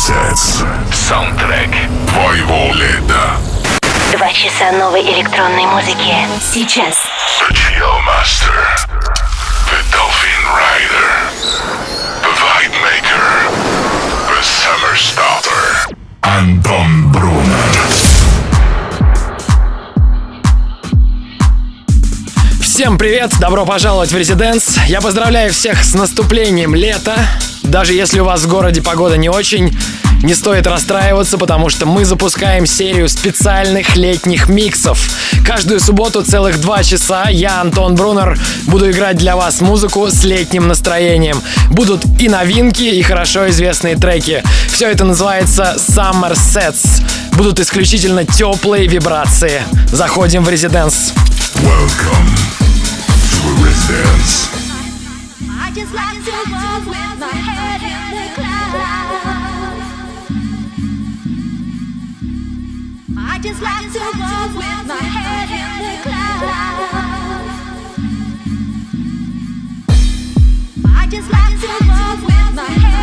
Sets. Саундтрек твоего лета. Два часа новой электронной музыки. Сейчас. The Chill Master. The Dolphin Rider. The Vibe Maker. The Summer Starter. Антон Брунер. Всем привет, добро пожаловать в Резиденс. Я поздравляю всех с наступлением лета. Даже если у вас в городе погода не очень, не стоит расстраиваться, потому что мы запускаем серию специальных летних миксов. Каждую субботу целых два часа я, Антон Брунер, буду играть для вас музыку с летним настроением. Будут и новинки, и хорошо известные треки. Все это называется Summer Sets. Будут исключительно теплые вибрации. Заходим в Резиденс. Welcome to Residence. I just like to walk with my head in the clouds. I just like to walk with my head in the clouds. I just like to walk with my head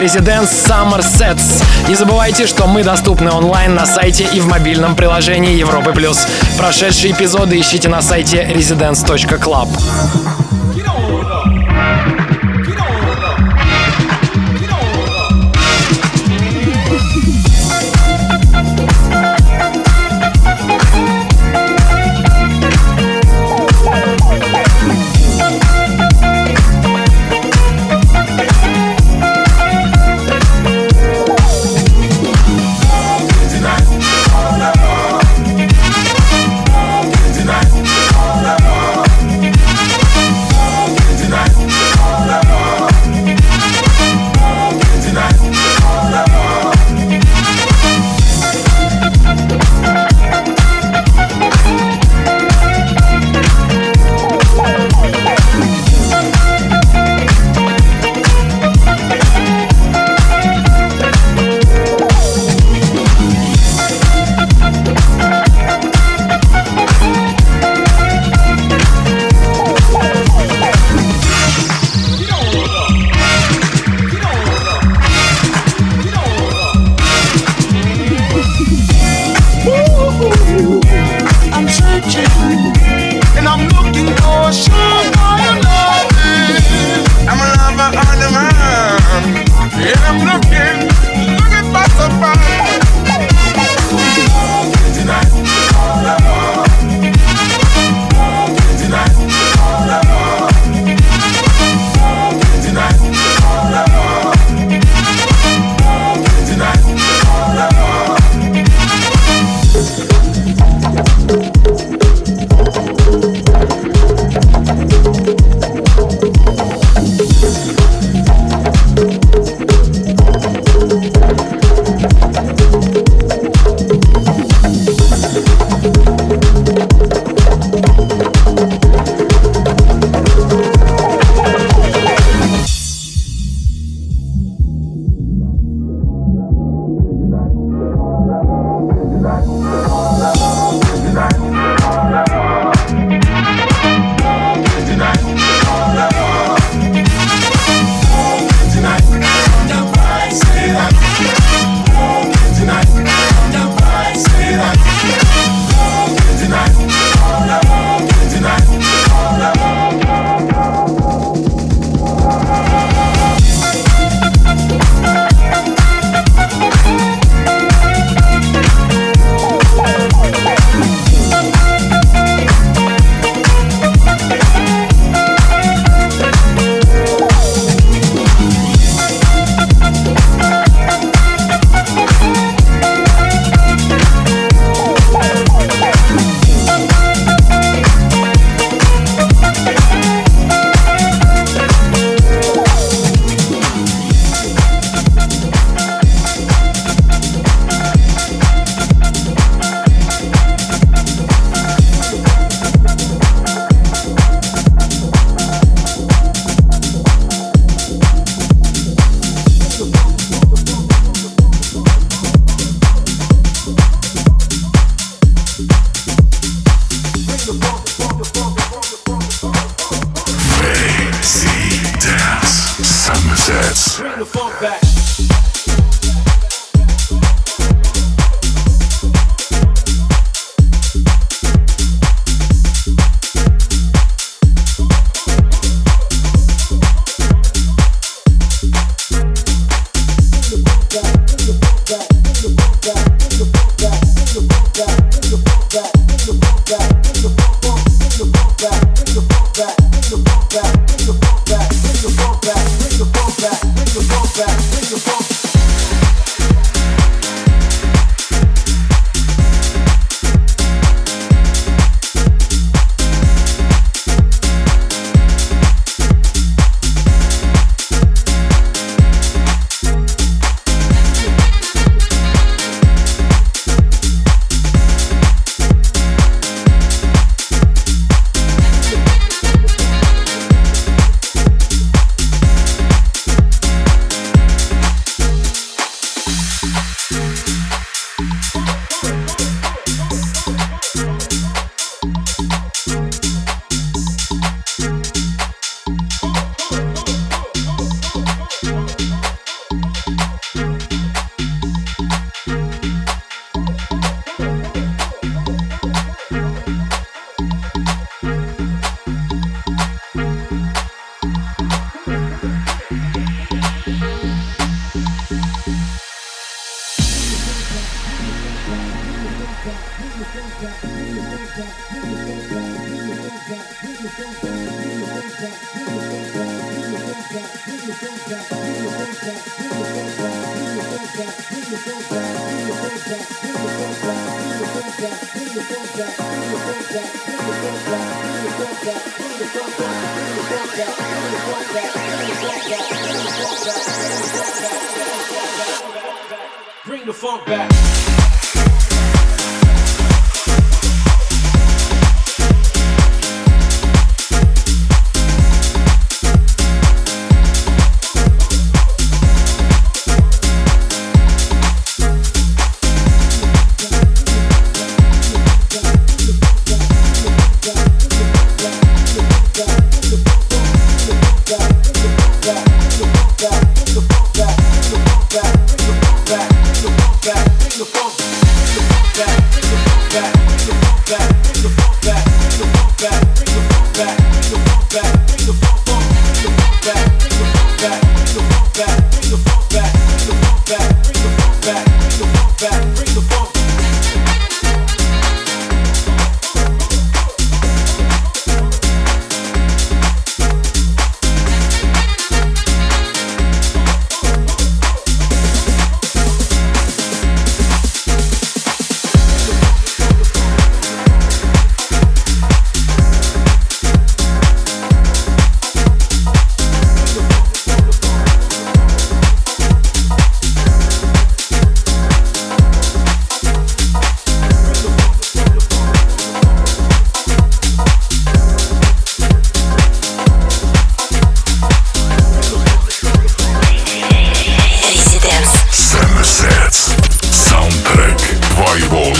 И Residence Summer Sets. Не забывайте, что мы доступны онлайн на сайте и в мобильном приложении Европы Плюс. Прошедшие эпизоды ищите на сайте residence.club. back, bring your phone Bring the funk back.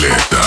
Твоего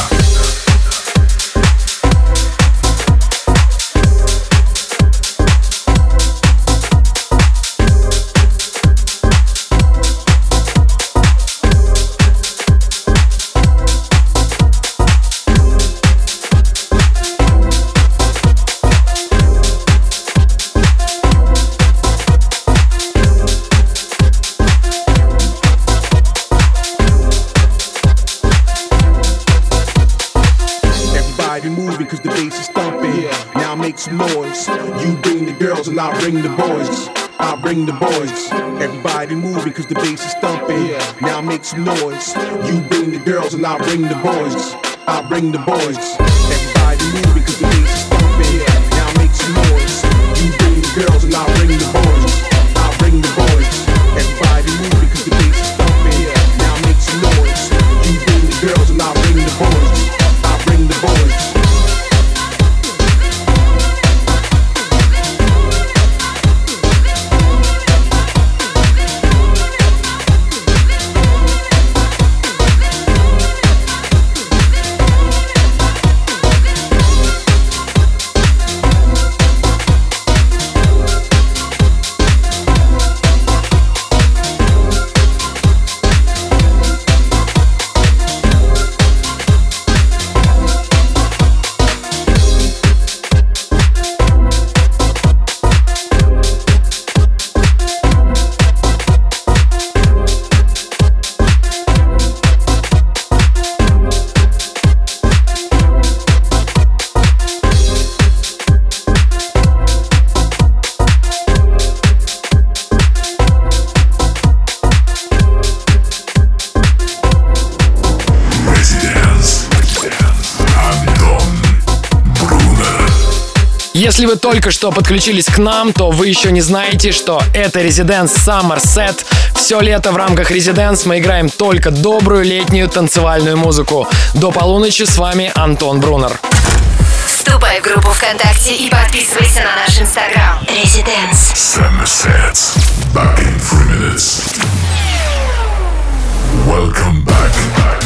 bring the boys. I'll bring the boys. Только что подключились к нам, то вы еще не знаете, что это Residence Summer Set. Все лето в рамках Residence мы играем только добрую летнюю танцевальную музыку. До полуночи с вами Антон Брунер. Вступай в группу ВКонтакте и подписывайся на наш инстаграм. Residence. Sunsets. Back in three minutes. Welcome back. I've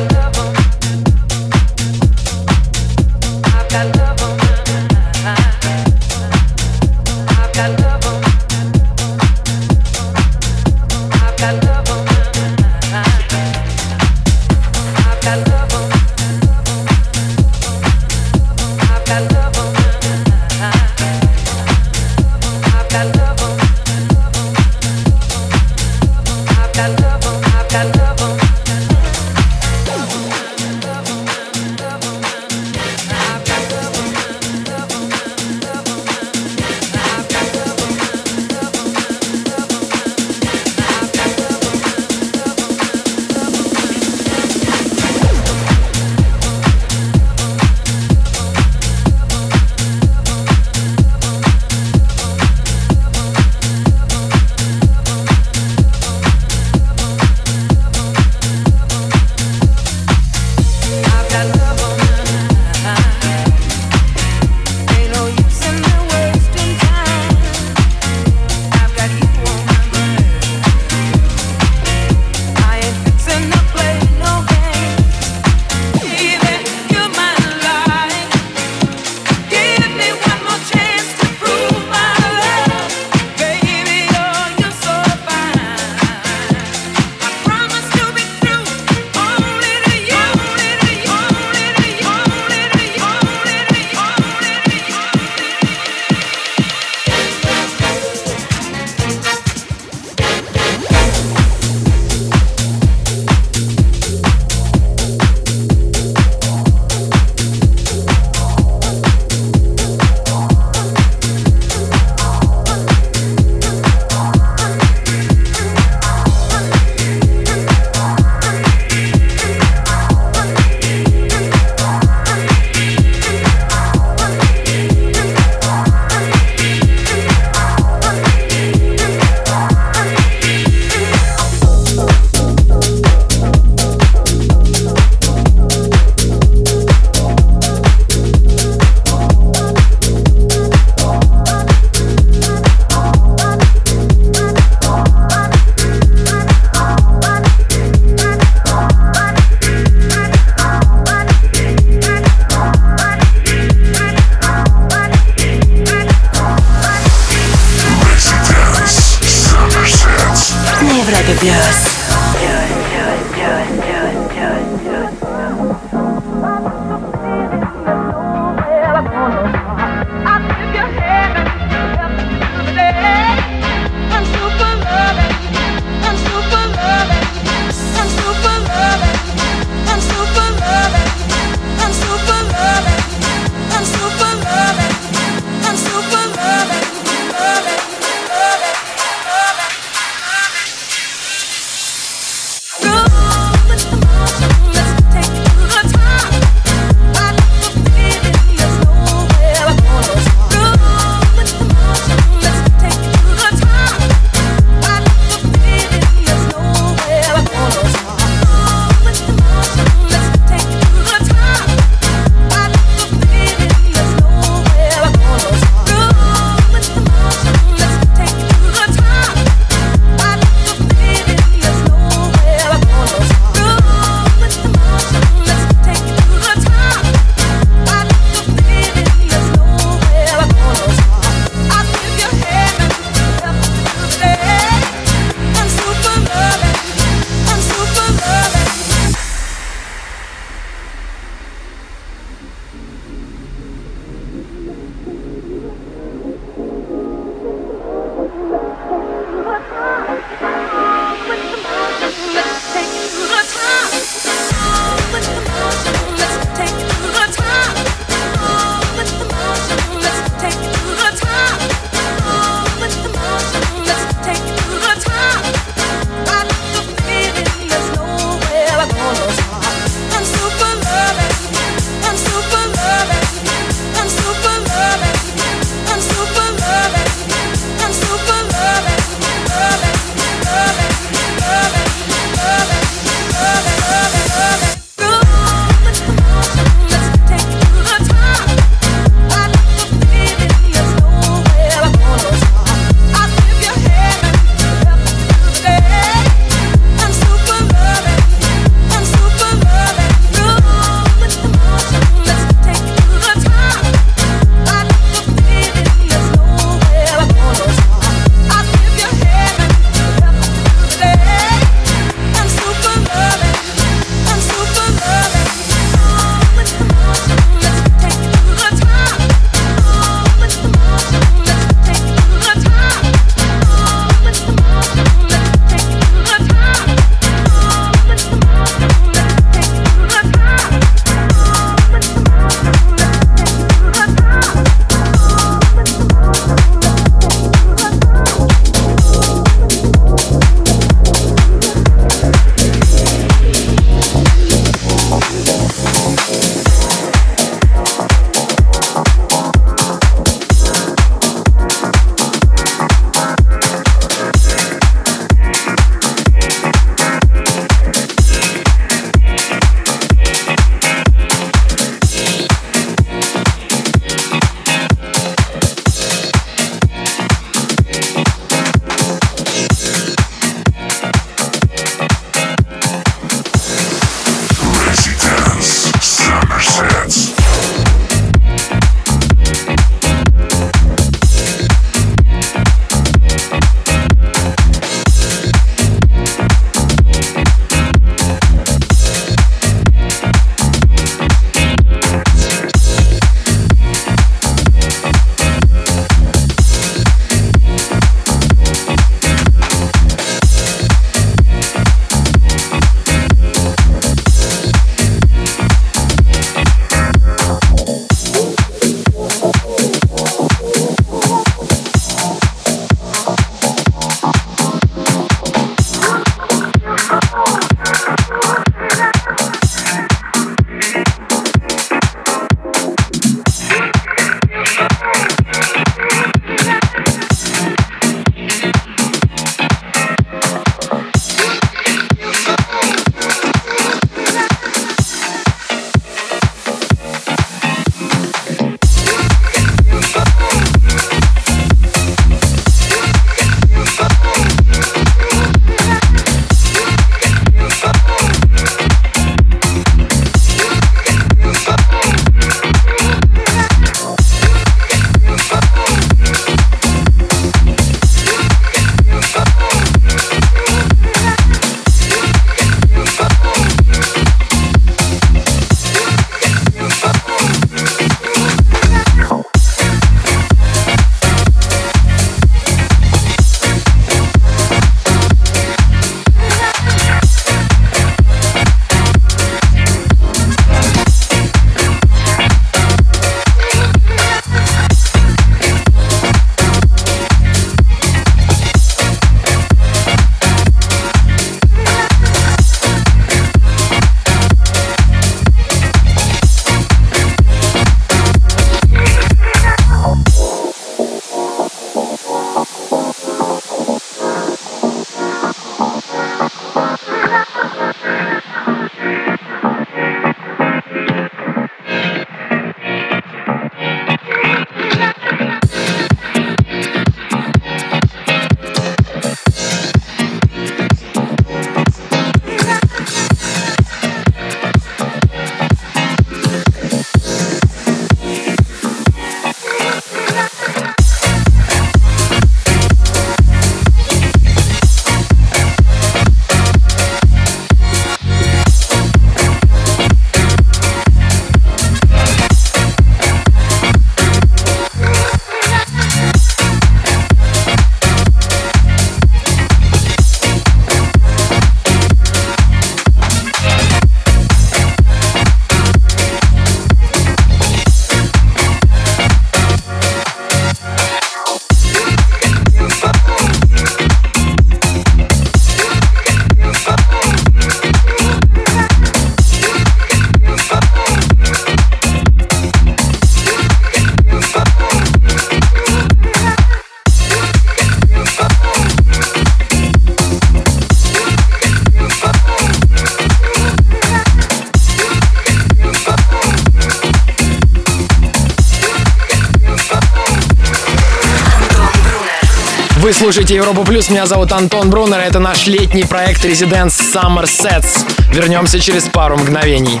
Вы слушаете Европу Плюс, меня зовут Антон Брунер, это наш летний проект Residence Summer Sets. Вернемся через пару мгновений.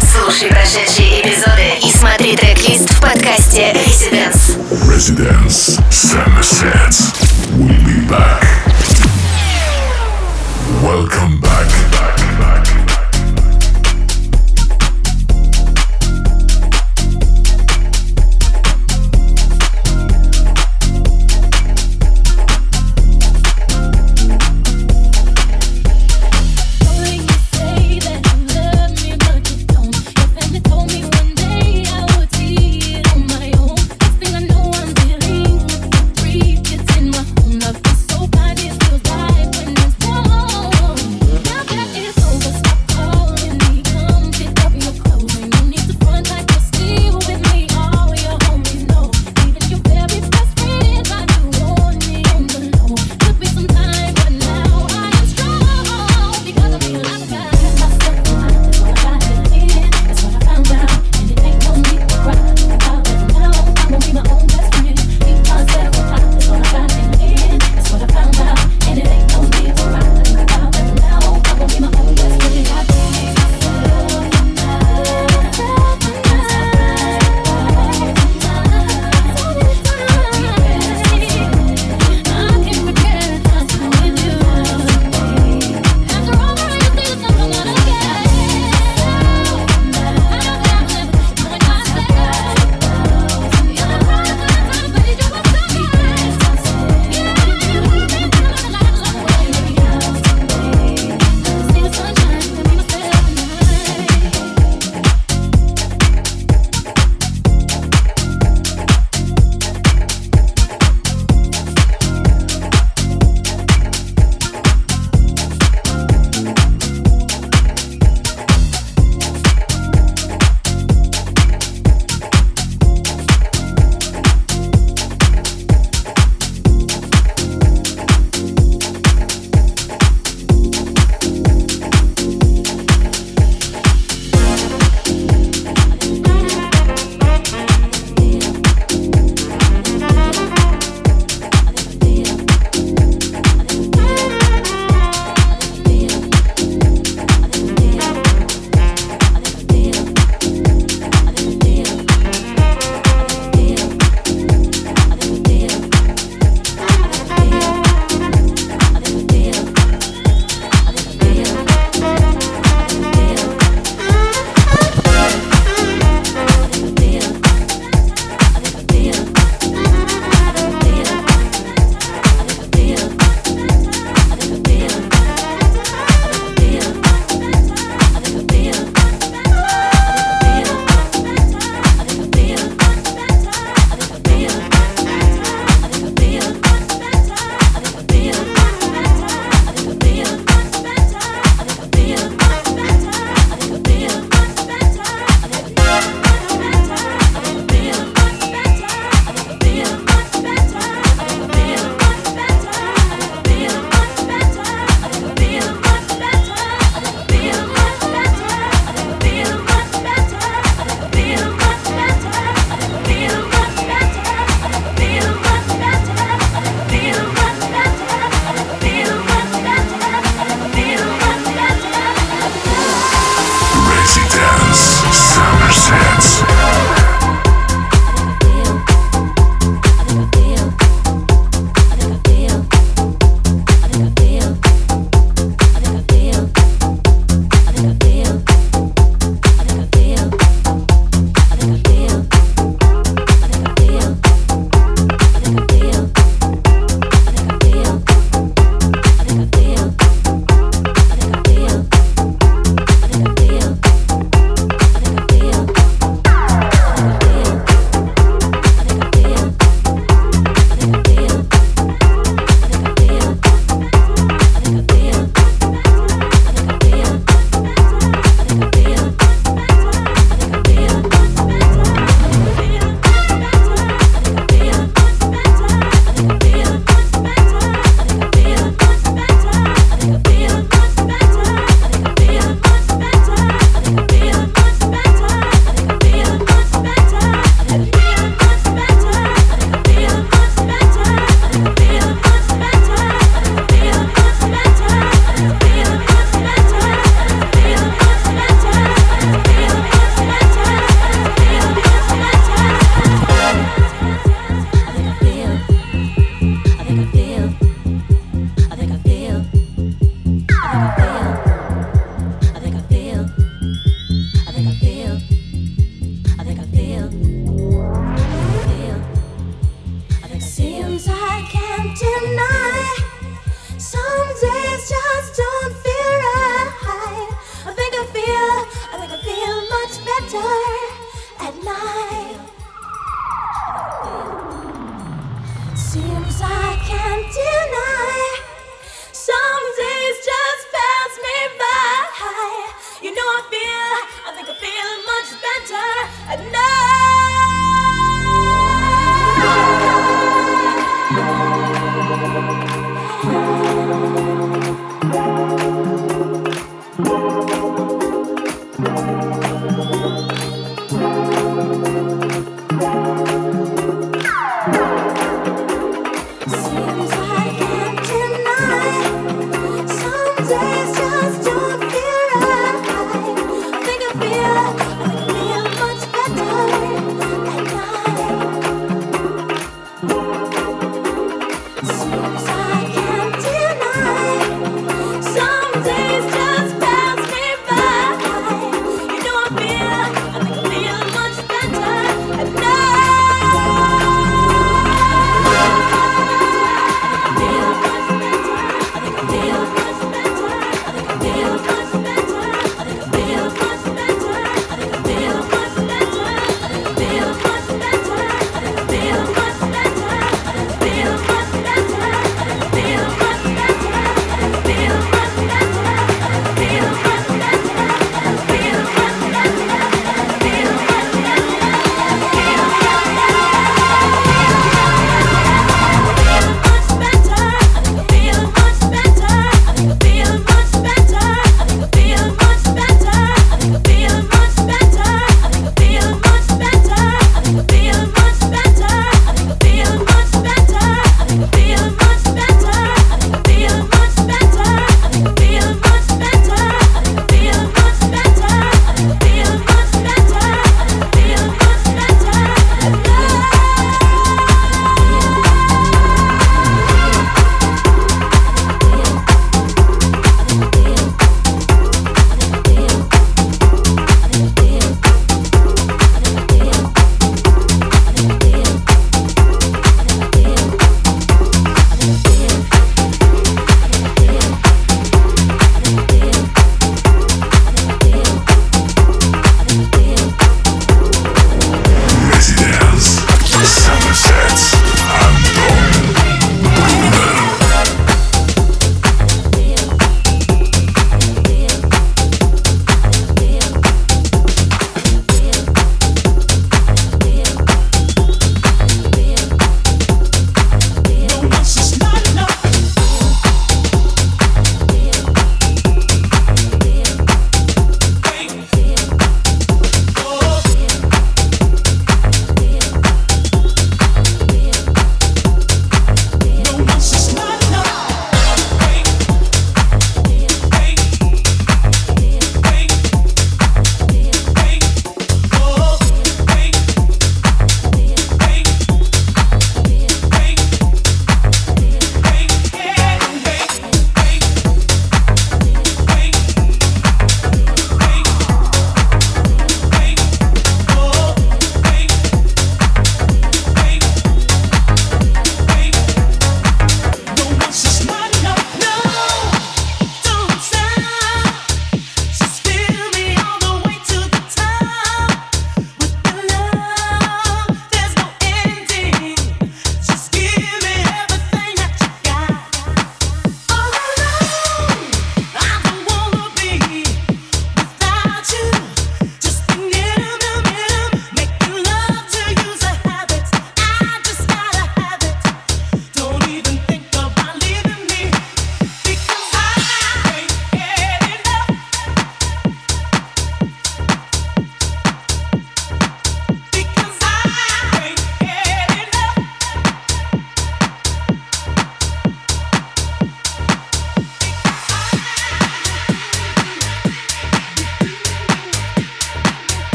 Слушай прошедшие эпизоды и смотри трек-лист в подкасте Residence. Residence Summer Sets. We'll be back.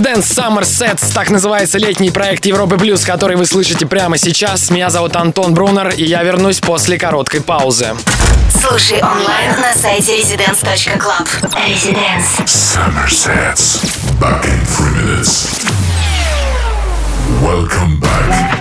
Residence Summer Sets, так называется летний проект Европы Плюс, который вы слышите прямо сейчас. Меня зовут Антон Брунер, и я вернусь после короткой паузы. Слушай онлайн на сайте residence.club. Residence. Summer sets. Back in three minutes. Welcome back.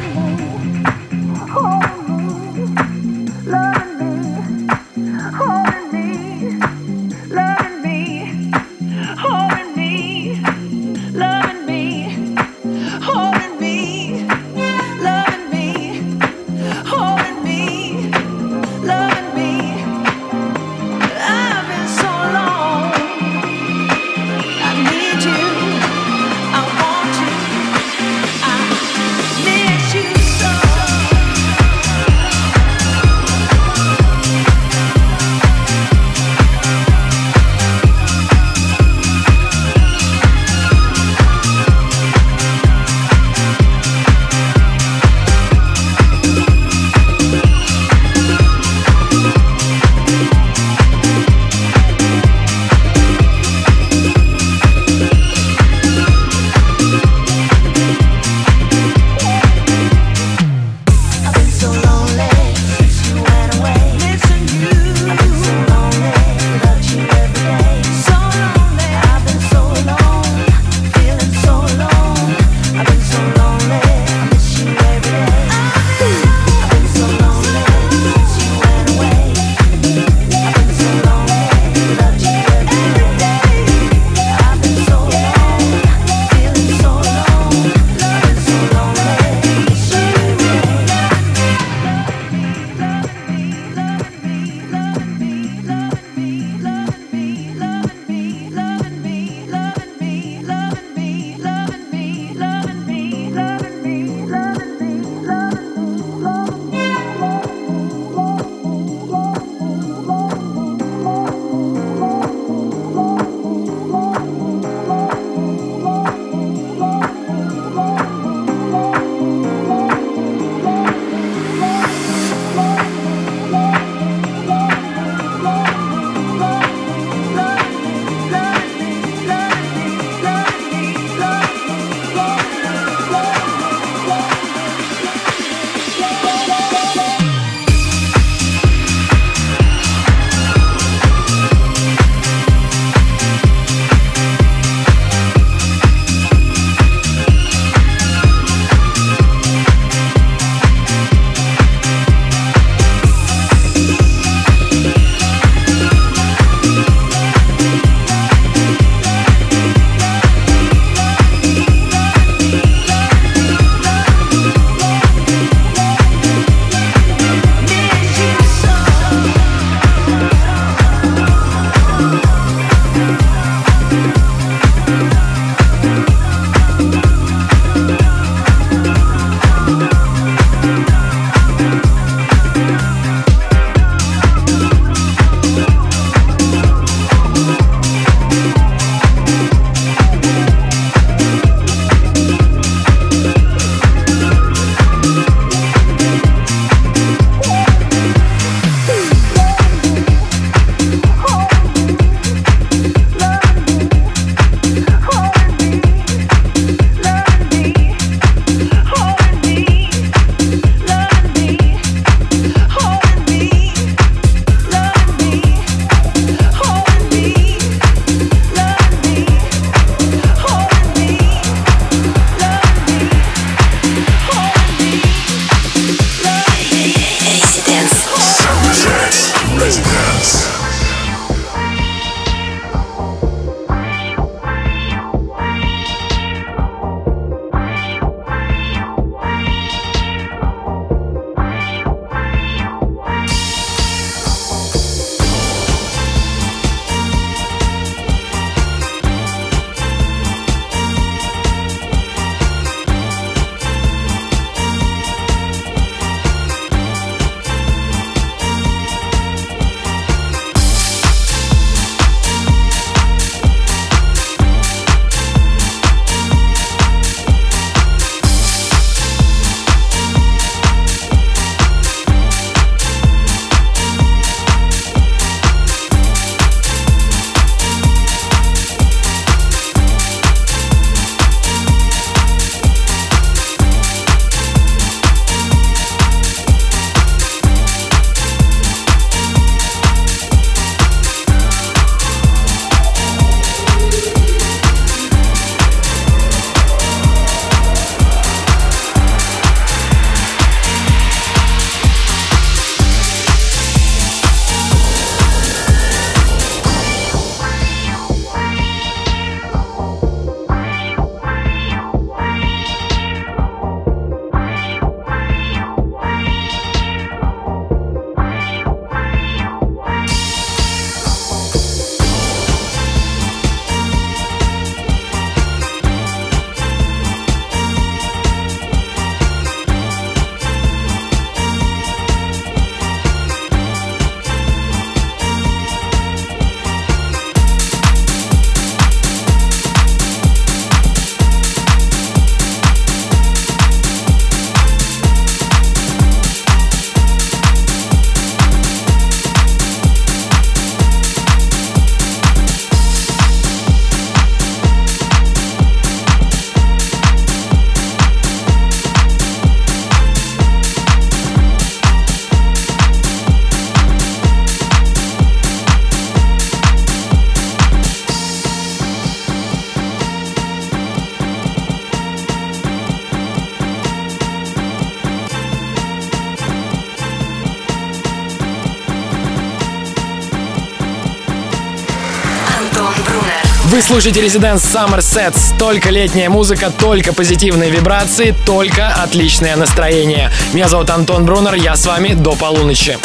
Слушаете Residence Summer Sets. Только летняя музыка, только позитивные вибрации, только отличное настроение. Меня зовут Антон Брунер, я с вами до полуночи.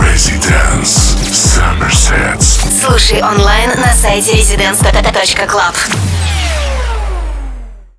Residence Summer Sets. Слушай онлайн на сайте residence.club.